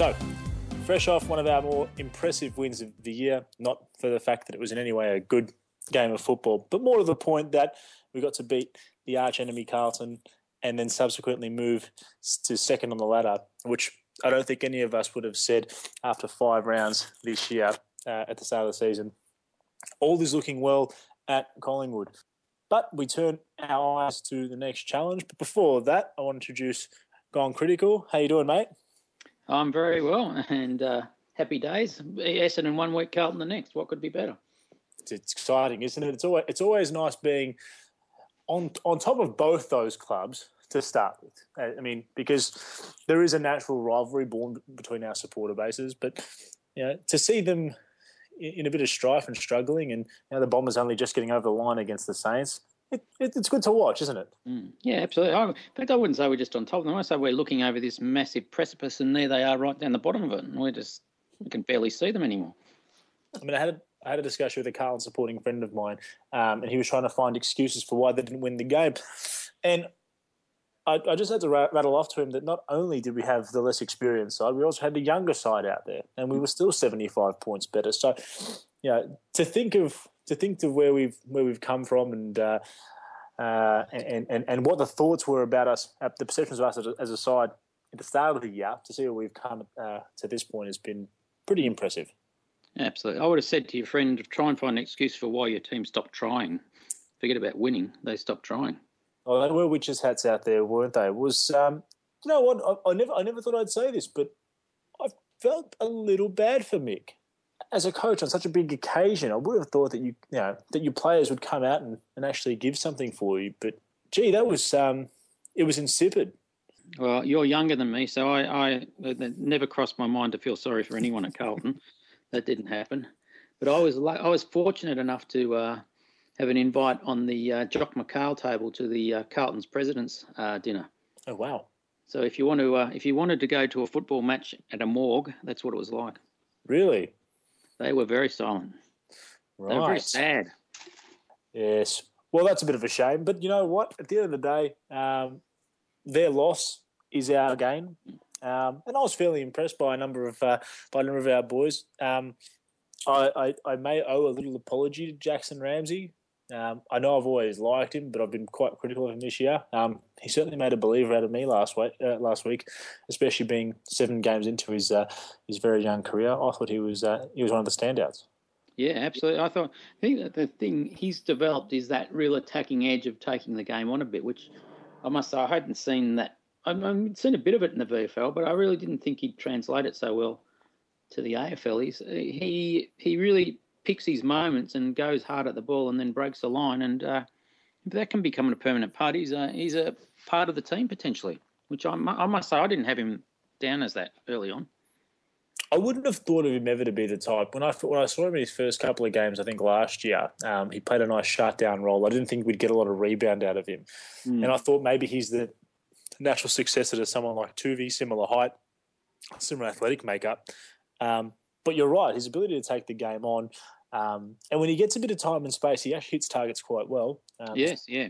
So, fresh off one of our more impressive wins of the year, not for the fact that it was in any way a good game of football, but more to the point that we got to beat the arch enemy Carlton and then subsequently move to second on the ladder, which I don't think any of us would have said after five rounds this year uh, at the start of the season. All is looking well at Collingwood. But we turn our eyes to the next challenge. But before that, I want to introduce Gone Critical. How you doing, mate? I'm very well, and uh, happy days. Essendon one week, Carlton the next. What could be better? It's exciting, isn't it? It's always it's always nice being on on top of both those clubs to start with. I mean, because there is a natural rivalry born between our supporter bases, but you know, to see them in a bit of strife and struggling, and you know, the Bombers only just getting over the line against the Saints. It, it, it's good to watch, isn't it? Mm. Yeah, absolutely. I, in fact, I wouldn't say we're just on top of them. I say we're looking over this massive precipice, and there they are, right down the bottom of it, and we're just we can barely see them anymore. I mean, I had a, I had a discussion with a Carlton supporting friend of mine, um, and he was trying to find excuses for why they didn't win the game, and I, I, just had to rattle off to him that not only did we have the less experienced side, we also had the younger side out there, and we were still seventy five points better. So, you know, to think of to think of where we've where we've come from and. Uh, uh, and, and, and what the thoughts were about us, uh, the perceptions of us as a, as a, side at the start of the year, to see where we've come uh, to this point has been pretty impressive. Absolutely. I would have said to your friend, try and find an excuse for why your team stopped trying. Forget about winning; they stopped trying. Oh, they were witches' hats out there, weren't they? It was um, you know what? I, I, never, I never thought I'd say this, but I felt a little bad for Mick as a coach on such a big occasion. I would have thought that you, you know, that your players would come out and, and actually give something for you. But gee, that was um, it was insipid. Well, you're younger than me, so I, I it never crossed my mind to feel sorry for anyone at Carlton. that didn't happen. But I was I was fortunate enough to uh, have an invite on the uh, Jock McHale table to the uh, Carlton's president's uh, dinner. Oh wow! So if you want to, uh, if you wanted to go to a football match at a morgue, that's what it was like. Really? They were very silent. Right. They were very sad. Yes. Well, that's a bit of a shame, but you know what? At the end of the day, um, their loss is our gain, um, and I was fairly impressed by a number of uh, by a number of our boys. Um, I, I, I may owe a little apology to Jackson Ramsay um, I know I've always liked him, but I've been quite critical of him this year. Um, he certainly made a believer out of me last week. Uh, last week, especially being seven games into his uh, his very young career, I thought he was uh, he was one of the standouts. Yeah, absolutely. I thought I think that the thing he's developed is that real attacking edge of taking the game on a bit, which I must say I hadn't seen that. I've, seen a bit of it in the VFL, but I really didn't think he'd translate it so well to the AFL. He's, he he really picks his moments and goes hard at the ball and then breaks the line. And uh, that can become a permanent part. He's a, he's a part of the team potentially, which I, I must say I didn't have him down as that early on. I wouldn't have thought of him ever to be the type. When I when I saw him in his first couple of games, I think last year, um, he played a nice shutdown role. I didn't think we'd get a lot of rebound out of him, mm. and I thought maybe he's the natural successor to someone like Toovey, similar height, similar athletic makeup. Um, but you're right, his ability to take the game on, um, and when he gets a bit of time and space, he actually hits targets quite well. Um, yes, yeah,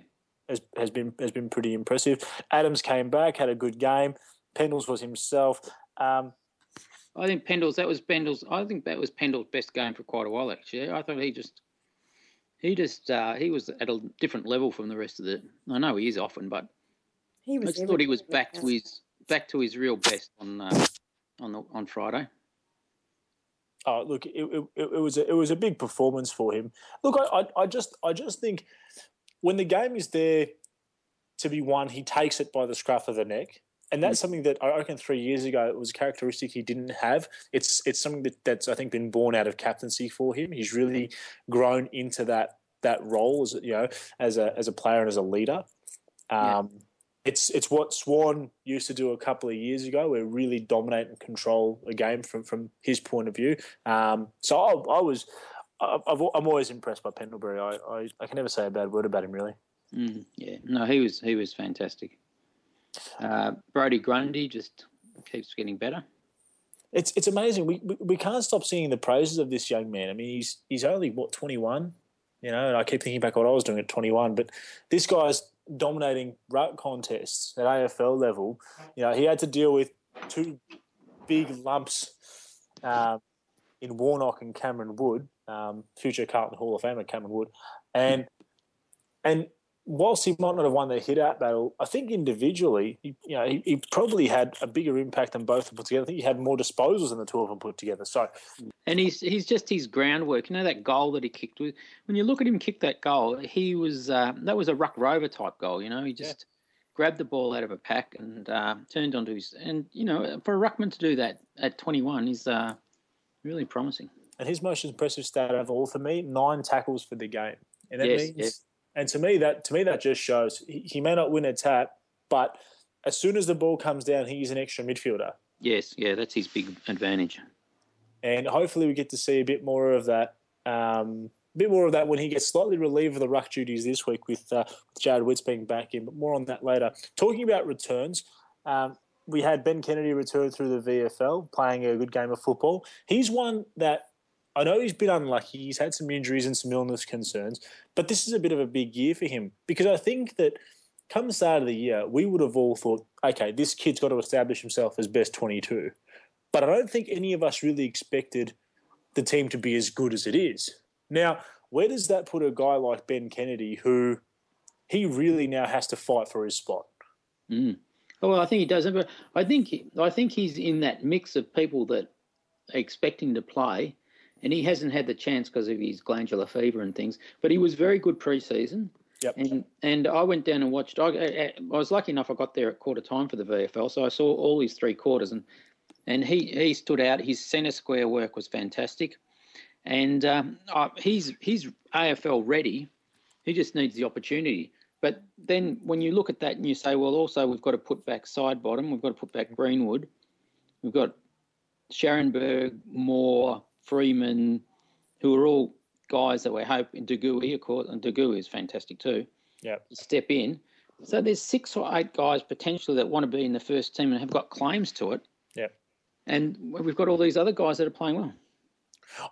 has, has been has been pretty impressive. Adams came back, had a good game. Pendles was himself. Um, I think Pendles that was Pendles. I think that was Pendles' best game for quite a while. Actually, I thought he just he just uh, he was at a different level from the rest of the. I know he is often, but he was I just thought he was back to his back to his real best on uh, on the, on Friday. Oh, look, it, it, it, was a, it was a big performance for him. Look, I, I, I just I just think when the game is there to be won, he takes it by the scruff of the neck, and that's mm. something that I reckon three years ago it was a characteristic he didn't have. It's it's something that, that's I think been born out of captaincy for him. He's really grown into that that role as you know as a as a player and as a leader. Um, yeah it's it's what Swan used to do a couple of years ago, where really dominate and control a game from from his point of view. Um, so I, I was, i am always impressed by Pendlebury. I, I, I can never say a bad word about him, really. Mm, yeah, no, he was he was fantastic. Uh, Brodie Grundy just keeps getting better. It's it's amazing. We, we we can't stop singing the praises of this young man. I mean, he's he's only what 21, you know. And I keep thinking back what I was doing at 21, but this guy's dominating ruck contests at AFL level. You know, he had to deal with two big lumps um, in Warnock and Cameron Wood, um, future Carlton Hall of Famer Cameron Wood, and and whilst he might not have won the hit out battle, I think individually, he, you know, he, he, probably had a bigger impact than both of them put together. I think he had more disposals than the two of them put together. So, and he's he's just his groundwork. You know that goal that he kicked with. When you look at him kick that goal, he was uh, that was a ruck rover type goal. You know, he just. Yeah. Grabbed the ball out of a pack and uh, turned onto his and you know for a ruckman to do that at 21 is uh, really promising. And his most impressive stat of all for me, nine tackles for the game, and that yes, means yes and to me, that to me that just shows he, he may not win a tap, but as soon as the ball comes down, he's an extra midfielder. Yes, yeah, that's his big advantage. And hopefully, we get to see a bit more of that. Um, a bit more of that when he gets slightly relieved of the ruck duties this week with, uh, with Jarrod Witts being back in, but more on that later. Talking about returns, um, we had Ben Kennedy return through the VFL, playing a good game of football. He's one that I know he's been unlucky. He's had some injuries and some illness concerns, but this is a bit of a big year for him because I think that come the start of the year, we would have all thought, okay, this kid's got to establish himself as best 22. But I don't think any of us really expected the team to be as good as it is. Now, where does that put a guy like Ben Kennedy, who he really now has to fight for his spot? Mm. Well, I think he does. But I think I think he's in that mix of people that are expecting to play and he hasn't had the chance because of his glandular fever and things. But he was very good pre-season. Yep. And and I went down and watched. I, I, was lucky enough. I got there at quarter time for the VFL, so I saw all his three quarters, and and he he stood out. His centre square work was fantastic, and um, he's he's AFL ready. He just needs the opportunity. But then when you look at that and you say, well, also we've got to put back Sidebottom, we've got to put back Greenwood, we've got Scharenberg, Moore, Freeman, who are all guys that we're hoping. De Goey, of course, and De Goey is fantastic too. Yeah, step in. So there's six or eight guys potentially that want to be in the first team and have got claims to it. Yeah, and we've got all these other guys that are playing well.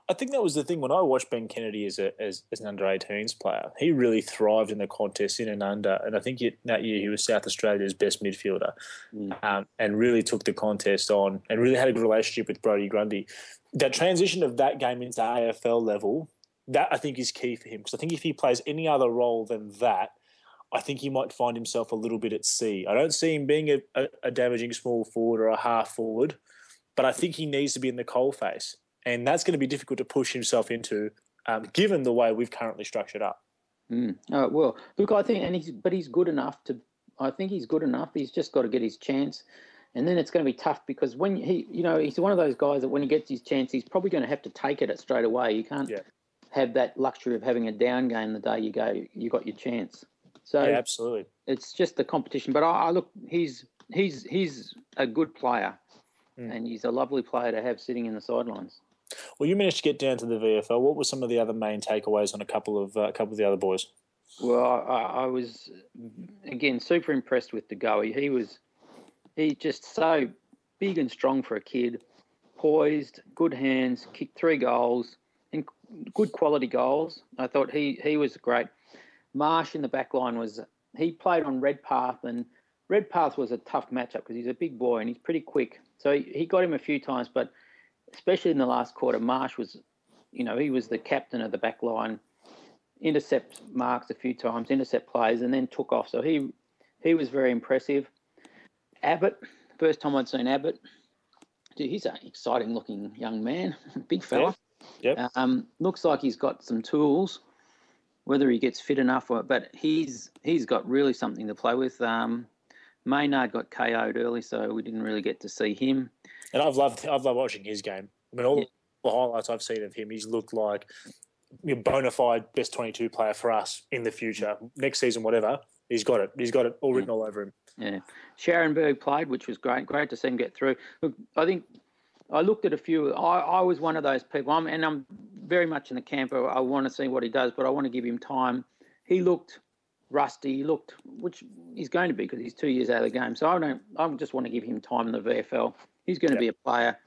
I think that was the thing when I watched Ben Kennedy as a as, as an under 18s player. He really thrived in the contest in and under, and I think it, that year he was South Australia's best midfielder, mm. um, and really took the contest on, and really had a good relationship with Brodie Grundy. That transition of that game into AFL level, that I think is key for him because I think if he plays any other role than that, I think he might find himself a little bit at sea. I don't see him being a, a, a damaging small forward or a half forward, but I think he needs to be in the coal face and that's going to be difficult to push himself into, um, given the way we've currently structured up. Mm. Oh, well, look, I think, and he's, but he's good enough to. I think he's good enough. He's just got to get his chance, and then it's going to be tough because when he, you know, he's one of those guys that when he gets his chance, he's probably going to have to take it straight away. You can't yeah. have that luxury of having a down game the day you go. You got your chance. So yeah, absolutely, it's just the competition. But I, I look, he's he's he's a good player, mm. and he's a lovely player to have sitting in the sidelines. Well, you managed to get down to the VFL. What were some of the other main takeaways on a couple of uh, a couple of the other boys? Well, I, I was again super impressed with De Goey. He was he just so big and strong for a kid, poised, good hands, kicked three goals, and good quality goals. I thought he he was great. Marsh in the back line was he played on Redpath and Redpath was a tough matchup because he's a big boy and he's pretty quick. So he, he got him a few times, but especially in the last quarter, Marsh was, you know, he was the captain of the back line, intercept marks a few times, intercept plays, and then took off. So he he was very impressive. Abbott, first time I'd seen Abbott. Dude, he's an exciting looking young man, big fella. Yeah. Yep. Um, looks like he's got some tools. Whether he gets fit enough, or, but he's he's got really something to play with. Um, Maynard got KO'd early, so we didn't really get to see him. And I've loved I've loved watching his game. I mean, all yeah. the highlights I've seen of him, he's looked like a bona fide best twenty two player for us in the future, next season, whatever. He's got it. He's got it all written yeah. all over him. Yeah, Scharenberg played, which was great. Great to see him get through. Look, I think I looked at a few. I, I was one of those people, I'm, and I'm very much in the camp. I want to see what he does, but I want to give him time. He looked rusty. He looked, which he's going to be because he's two years out of the game. So I don't. I just want to give him time in the VFL. He's going to yep. be a player,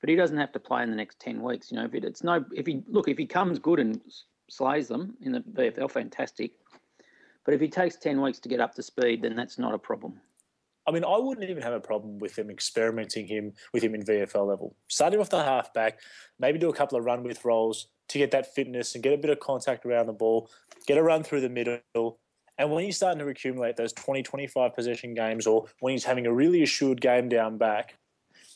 but he doesn't have to play in the next ten weeks. You know, if it, it's no, if he look, if he comes good and slays them in the VFL, fantastic. But if he takes ten weeks to get up to speed, then that's not a problem. I mean, I wouldn't even have a problem with them experimenting him with him in VFL level. Start him off the halfback, maybe do a couple of run with rolls to get that fitness and get a bit of contact around the ball, get a run through the middle. And when he's starting to accumulate those 20, 25 possession games, or when he's having a really assured game down back,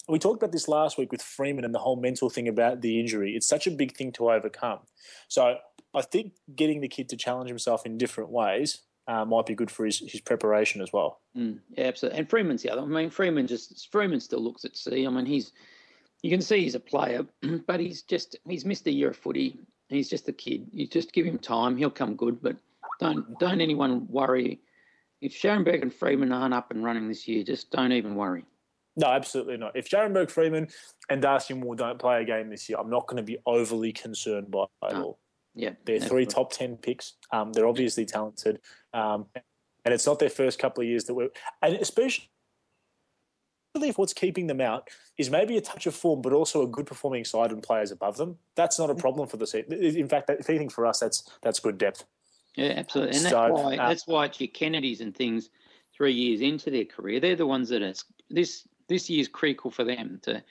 we talked about this last week with Freeman and the whole mental thing about the injury. It's such a big thing to overcome. So I think getting the kid to challenge himself in different ways uh, might be good for his, his preparation as well. Mm, yeah, absolutely. And Freeman's the other. I mean, Freeman just Freeman still looks at sea. I mean, he's you can see he's a player, but he's just he's missed a year of footy. He's just a kid. You just give him time; he'll come good. But don't don't anyone worry if Scharenberg and Freeman aren't up and running this year. Just don't even worry. No, absolutely not. If Scharenberg, Freeman, and Darcy Moore don't play a game this year, I'm not going to be overly concerned by it no. all. Yeah, they're three top ten picks. Um, they're obviously talented, um, and it's not their first couple of years that we're, and especially if what's keeping them out is maybe a touch of form, but also a good performing side and players above them. That's not a problem for the season. In fact, if anything for us, that's that's good depth. Yeah, absolutely, and that's why uh, that's why it's your Kennedys and things three years into their career. They're the ones that are this this year's critical for them to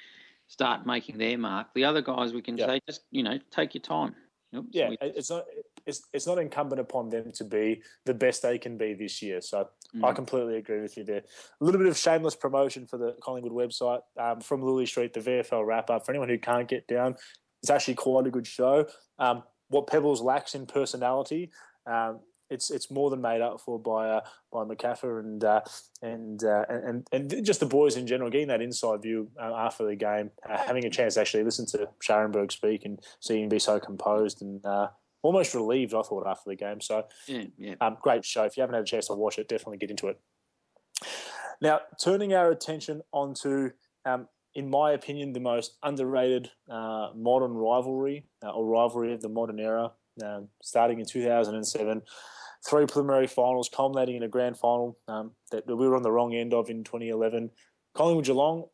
start making their mark. The other guys, we can yep. say, just you know, take your time. Yep. Yeah, we, it's not it's it's not incumbent upon them to be the best they can be this year. So mm. I completely agree with you there. A little bit of shameless promotion for the Collingwood website um, from Lily Street, the VFL wrap up. For anyone who can't get down, it's actually quite a good show. Um, what Pebbles lacks in personality, um, it's it's more than made up for by uh, by Macaffer and uh, and, uh, and and just the boys in general getting that inside view uh, after the game, uh, having a chance to actually listen to Scharenberg speak and see him be so composed and uh, almost relieved. I thought after the game. So yeah, yeah. Um, great show. If you haven't had a chance to watch it, definitely get into it. Now, turning our attention onto, um, in my opinion, the most underrated modern rivalry or rivalry of the modern era, um, starting in 2007 three preliminary finals, culminating in a grand final um, that we were on the wrong end of in 2011. Collingwood Geelong,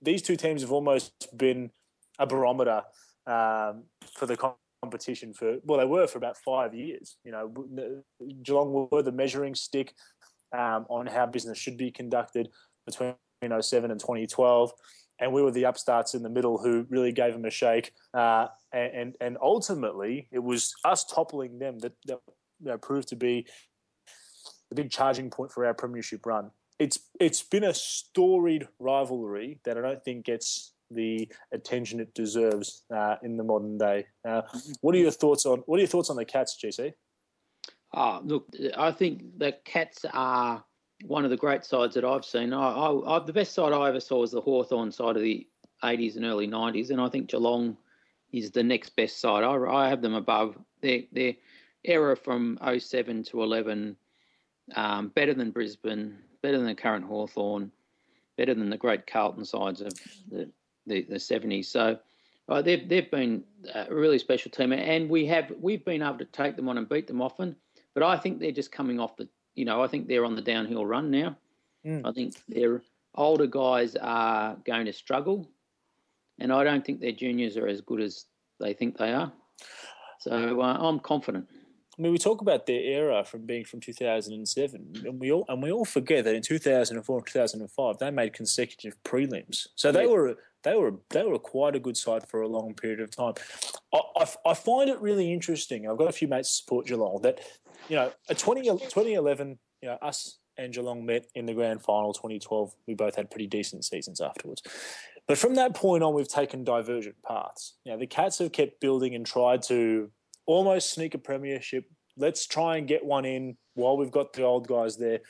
these two teams have almost been a barometer um, for the competition for well, they were for about five years. You know, Geelong were the measuring stick um, on how business should be conducted between 07 and 2012 and we were the upstarts in the middle who really gave them a shake. Uh, and and ultimately, it was us toppling them that, that you know, proved to be the big charging point for our premiership run. It's it's been a storied rivalry that I don't think gets the attention it deserves uh, in the modern day. Uh, what are your thoughts on what are your thoughts on the Cats, GC? Oh, look, I think the Cats are one of the great sides that I've seen. I, I, I, the best side I ever saw was the Hawthorn side of the 80s and early 90s, and I think Geelong is the next best side. I, I have them above. They're, they're era from 07 to 11, um, better than Brisbane, better than the current Hawthorn, better than the great Carlton sides of the, the, the 70s. So uh, they've, they've been a really special team, and we have we've been able to take them on and beat them often. But I think they're just coming off the, you know, I think they're on the downhill run now. Mm. I think their older guys are going to struggle, and I don't think their juniors are as good as they think they are. So uh, I'm confident. I mean, we talk about their era from being from 2007, and we all and we all forget that in 2004 and 2005 they made consecutive prelims. So they yeah. were they were they were quite a good side for a long period of time. I, I, I, find it really interesting. I've got a few mates support Geelong that you know a 20, 2011 you know us and Geelong met in the grand final 2012. We both had pretty decent seasons afterwards. But from that point on, we've taken divergent paths. You know, the Cats have kept building and tried to almost sneak a premiership. Let's try and get one in while we've got the old guys there.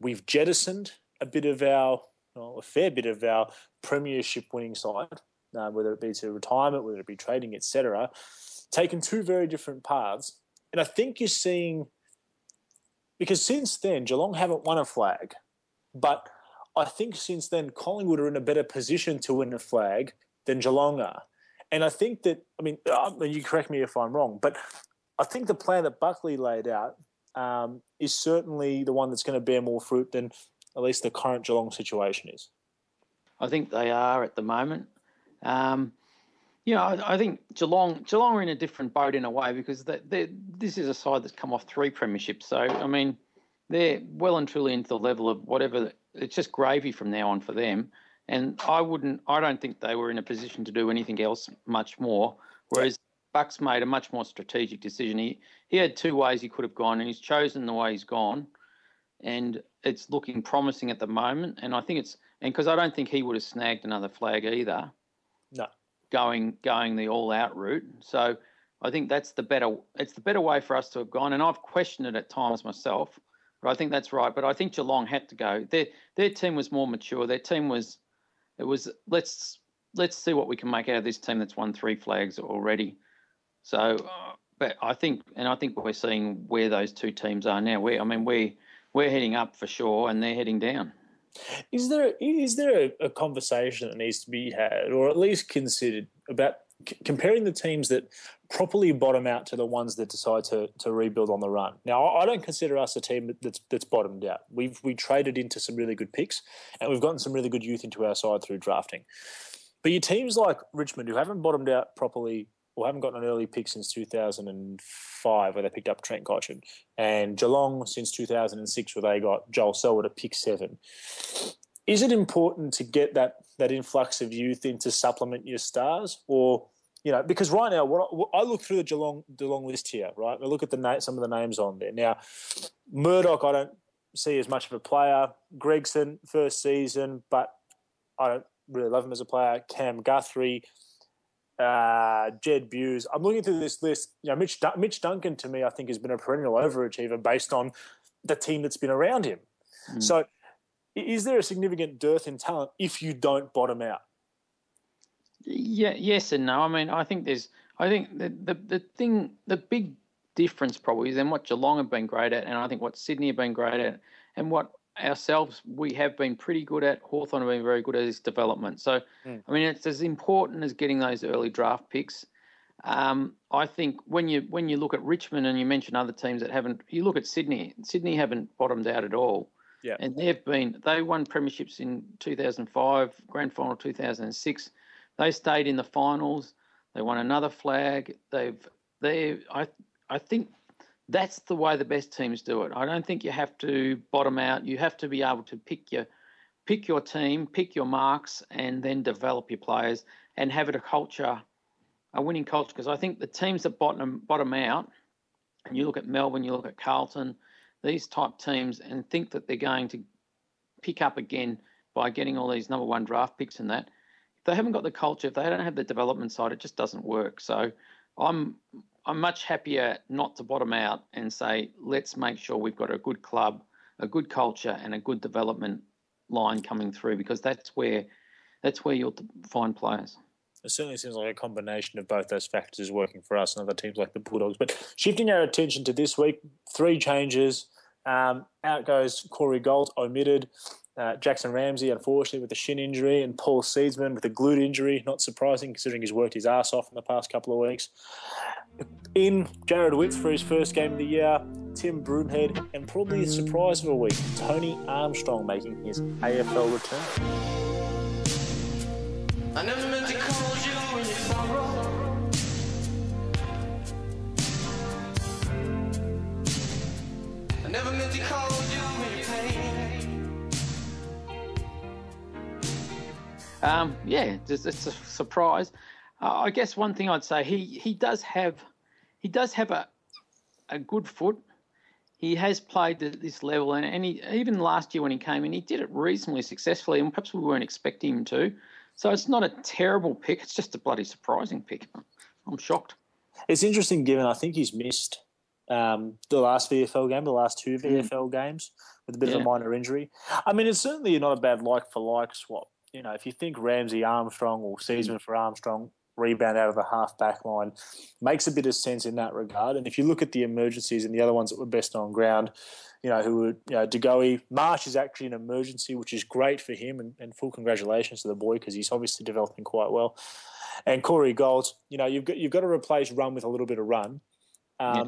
We've jettisoned a bit of our, well, a fair bit of our premiership winning side, uh, whether it be to retirement, whether it be trading, etc. Taken two very different paths, and I think you're seeing because since then Geelong haven't won a flag, but I think since then Collingwood are in a better position to win a flag than Geelong are. And I think that, I mean, uh, you correct me if I'm wrong, but I think the plan that Buckley laid out um, is certainly the one that's going to bear more fruit than at least the current Geelong situation is. I think they are at the moment. Um, you know, I, I, think Geelong Geelong are in a different boat in a way because they, this is a side that's come off three premierships. So, I mean, they're well and truly into the level of whatever it's just gravy from now on for them. And I wouldn't, I don't think they were in a position to do anything else much more. Whereas Bucks made a much more strategic decision. He he had two ways he could have gone, and he's chosen the way he's gone, and it's looking promising at the moment. And I think it's and because I don't think he would have snagged another flag either. No, going going the all out route. So I think that's the better it's the better way for us to have gone. And I've questioned it at times myself, but I think that's right. But I think Geelong had to go. Their their team was more mature. Their team was it was let's let's see what we can make out of this team that's won three flags already. So, uh, but I think, and I think we're seeing where those two teams are now. We, I mean, we we're heading up for sure, and they're heading down. Is there is there a, a conversation that needs to be had, or at least considered, about comparing the teams that properly bottom out to the ones that decide to, to rebuild on the run? Now, I don't consider us a team that's that's bottomed out. We've we traded into some really good picks, and we've gotten some really good youth into our side through drafting. But your teams like Richmond, who haven't bottomed out properly or haven't gotten an early pick since 2005, where they picked up Trent Cotchin, and Geelong since 2006, where they got Joel Selwood at pick seven. Is it important to get that that influx of youth in to supplement your stars, or you know, because right now, what I, what I look through the Geelong Geelong list here, right? I look at the na- some of the names on there. Now, Murdoch, I don't see as much of a player. Gregson, first season, but I don't really love him as a player. Cam Guthrie, uh, Jed Bews. I'm looking through this list. You know, Mitch, Mitch Duncan to me, I think, has been a perennial overachiever based on the team that's been around him. Mm. So, is there a significant dearth in talent if you don't bottom out? Yeah, yes and no. I mean, I think there's. I think the the, the thing, the big difference probably is then what Geelong have been great at, and I think what Sydney have been great at, and what ourselves we have been pretty good at. Hawthorn have been very good at this development. So, mm. I mean, it's as important as getting those early draft picks. Um, I think when you when you look at Richmond and you mention other teams that haven't, you look at Sydney. Sydney haven't bottomed out at all. Yeah. And they've been they won premierships in 2005, grand final 2006. They stayed in the finals. They won another flag. They've they I I think that's the way the best teams do it. I don't think you have to bottom out. You have to be able to pick your pick your team, pick your marks, and then develop your players and have it a culture, a winning culture. Because I think the teams that bottom bottom out, and you look at Melbourne, you look at Carlton, these type teams, and think that they're going to pick up again by getting all these number one draft picks and that. If they haven't got the culture, if they don't have the development side, it just doesn't work. So I'm I'm much happier not to bottom out and say, let's make sure we've got a good club, a good culture, and a good development line coming through because that's where that's where you'll find players. It certainly seems like a combination of both those factors is working for us and other teams like the Bulldogs. But shifting our attention to this week, three changes. Um, out goes Corey Gault, omitted. Uh, Jackson Ramsay, unfortunately, with a shin injury, and Paul Seedsman with a glute injury. Not surprising, considering he's worked his ass off in the past couple of weeks. In Jarrod Witts for his first game of the year, Tim Broomhead, and probably a surprise of a week, Tony Armstrong making his AFL return. Um, yeah, it's, it's, a surprise. Uh, I guess one thing I'd say he he does have he does have a a good foot. He has played at this level, and, and he, even last year when he came in, he did it reasonably successfully, and perhaps we weren't expecting him to. So it's not a terrible pick; it's just a bloody surprising pick. I'm shocked. It's interesting, given I think he's missed um, the last VFL game, the last two VFL mm. games, with a bit yeah. of a minor injury. I mean, it's certainly not a bad like for like swap you know, if you think Ramsay Armstrong or Seedsman for Armstrong rebound out of the half back line makes a bit of sense in that regard. And if you look at the emergencies and the other ones that were best on ground, you know, who were, you know, DeGoey, Marsh is actually an emergency, which is great for him and, and full congratulations to the boy because he's obviously developing quite well. And Corey Gault, you know, you've got, you've got to replace run with a little bit of run. Um, yeah.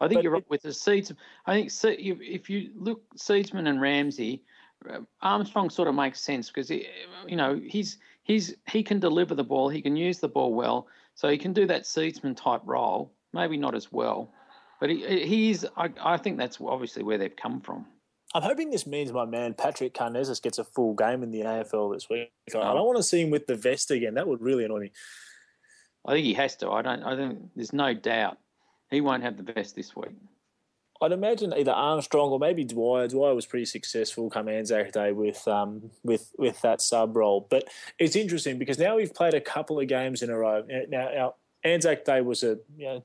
I think you're right with the Seeds. I think if you look Seedsman and Ramsay, uh, Armstrong sort of makes sense because he, you know he's he's he can deliver the ball, he can use the ball well, so he can do that Seedsman type role. Maybe not as well, but he he's I, I think that's obviously where they've come from. I'm hoping this means my man Patrick Karnezis gets a full game in the AFL this week. I uh-huh. don't want to see him with the vest again. That would really annoy me. I think he has to. I don't. I think there's no doubt he won't have the best this week. I'd imagine either Armstrong or maybe Dwyer. Dwyer was pretty successful come Anzac Day with um, with with that sub role. But it's interesting because now we've played a couple of games in a row. Now, now Anzac Day was a you know,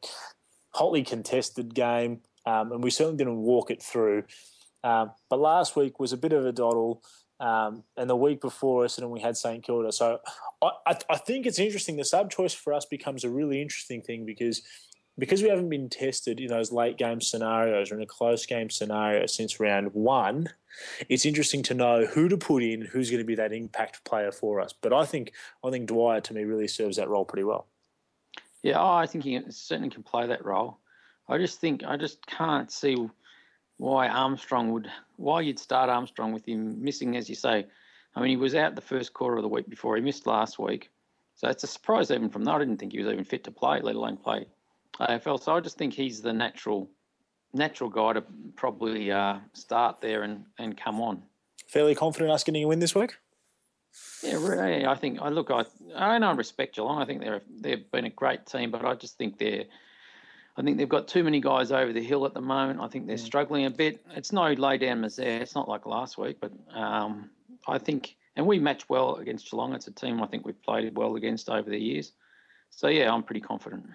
hotly contested game, um, and we certainly didn't walk it through. Um, but last week was a bit of a doddle, um, and the week before us, and we had St Kilda. So I, I, I think it's interesting. The sub choice for us becomes a really interesting thing because because we haven't been tested in those late game scenarios or in a close game scenario since round one, it's interesting to know who to put in, who's going to be that impact player for us. But I think I think Dwyer to me really serves that role pretty well. Yeah, oh, I think he certainly can play that role. I just think I just can't see why Armstrong would why you'd start Armstrong with him missing, as you say. I mean, he was out the first quarter of the week before. He missed last week, so it's a surprise even from that. I didn't think he was even fit to play, let alone play AFL. So I just think he's the natural natural guy to probably uh, start there and, and come on. Fairly confident us getting a win this week. Yeah, really. I think I look. I I know I respect Geelong. I think they're they've been a great team, but I just think they're. I think they've got too many guys over the hill at the moment. I think they're mm. struggling a bit. It's no lay down misère. It's not like last week, but um, I think, and we match well against Geelong. It's a team I think we've played well against over the years. So yeah, I'm pretty confident.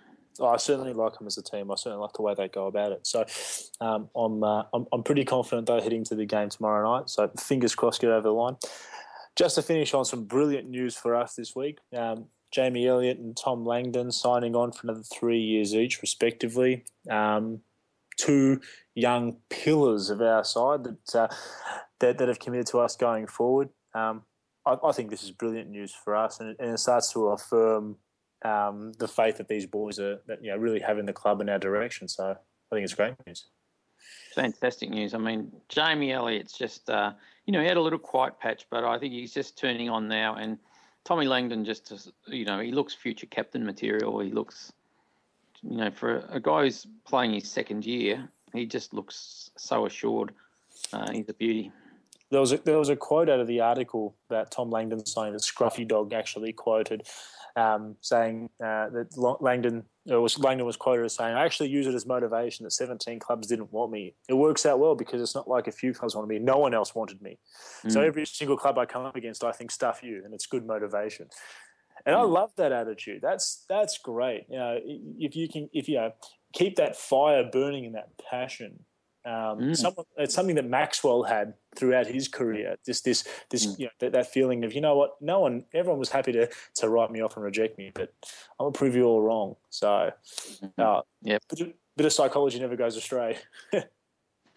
I certainly like them as a team. I certainly like the way they go about it. So um, I'm, uh, I'm, I'm pretty confident they're heading to the game tomorrow night. So fingers crossed, get over the line. Just to finish on some brilliant news for us this week. Um, Jamie Elliott and Tom Langdon signing on for another three years each, respectively. Um, two young pillars of our side that, uh, that that have committed to us going forward. Um, I, I, think this is brilliant news for us, and and it starts to affirm um, the faith that these boys are that you know really having the club in our direction. So I think it's great news. Fantastic news. I mean, Jamie Elliott's just uh, you know he had a little quiet patch, but I think he's just turning on now. And Tommy Langdon just you know he looks future captain material. He looks you know for a guy who's playing his second year, he just looks so assured. Uh, he's a beauty. There was a, there was a quote out of the article that Tom Langdon signed that Scruffy Dog actually quoted um, saying uh, that Langdon was Langdon was quoted as saying, "I actually use it as motivation that 17 clubs didn't want me. It works out well because it's not like a few clubs wanted me; no one else wanted me. Mm. So every single club I come up against, I think stuff you, and it's good motivation." And mm. I love that attitude. That's that's great. You know, if you can, if you know, keep that fire burning and that passion um, mm. someone, it's something that Maxwell had throughout his career. This, this, this, mm. you know, that, that, feeling of you know what, no one, everyone was happy to to write me off and reject me, but I'm gonna prove you all wrong. So, mm-hmm. uh, yeah, bit, bit, of psychology never goes astray.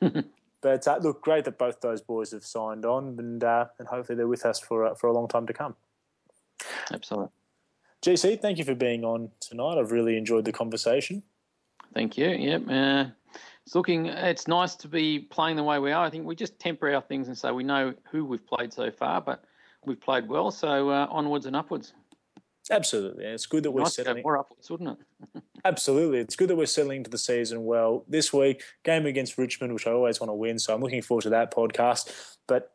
but uh, look, great that both those boys have signed on, and uh, and hopefully they're with us for uh, for a long time to come. Absolutely. GC, thank you for being on tonight. I've really enjoyed the conversation. Thank you. Yep. It's looking. It's nice to be playing the way we are. I think we just temper our things and say we know who we've played so far, but we've played well. So uh, onwards and upwards. Absolutely, it's good that we're nice settling. more upwards, wouldn't it? Absolutely, it's good that we're settling into the season well. This week, game against Richmond, which I always want to win, so I'm looking forward to that podcast. But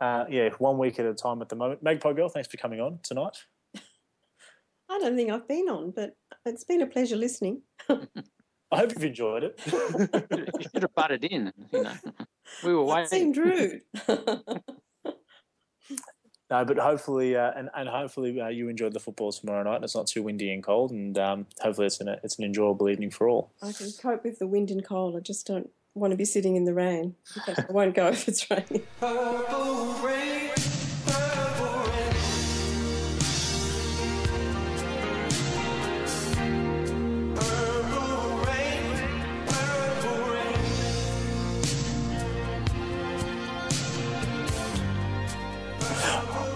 uh, yeah, one week at a time at the moment. Magpie Girl, thanks for coming on tonight. I don't think I've been on, but it's been a pleasure listening. I hope you've enjoyed it. you should have butted in. You know, we were waiting. That seemed rude. no, but hopefully, uh, and and hopefully, uh, you enjoyed the football tomorrow night. And it's not too windy and cold, and um, hopefully, it's an it's an enjoyable evening for all. I can cope with the wind and cold. I just don't want to be sitting in the rain. I won't go if it's raining.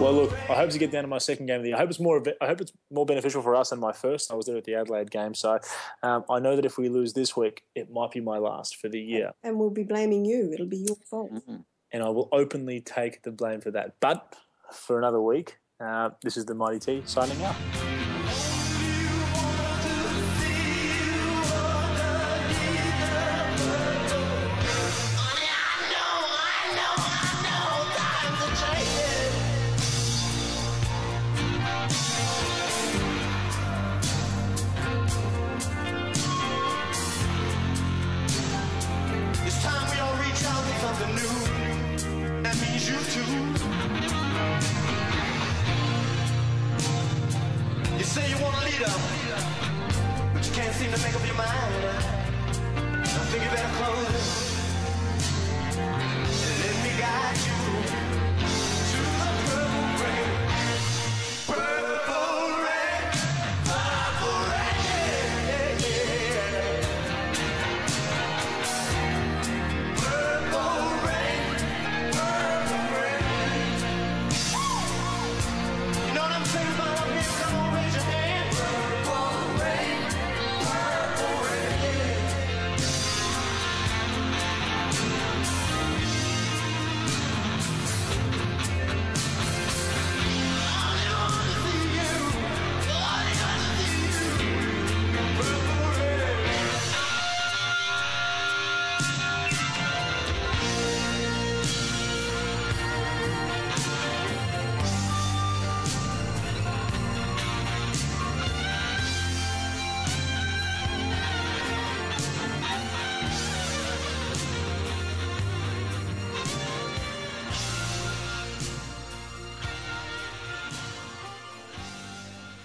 Well, look, I hope to get down to my second game of the year. I hope it's more. I hope it's more beneficial for us than my first. I was there at the Adelaide game, so um, I know that if we lose this week, it might be my last for the year. And we'll be blaming you. It'll be your fault. Mm-hmm. And I will openly take the blame for that. But for another week, uh, this is the Mighty T signing out.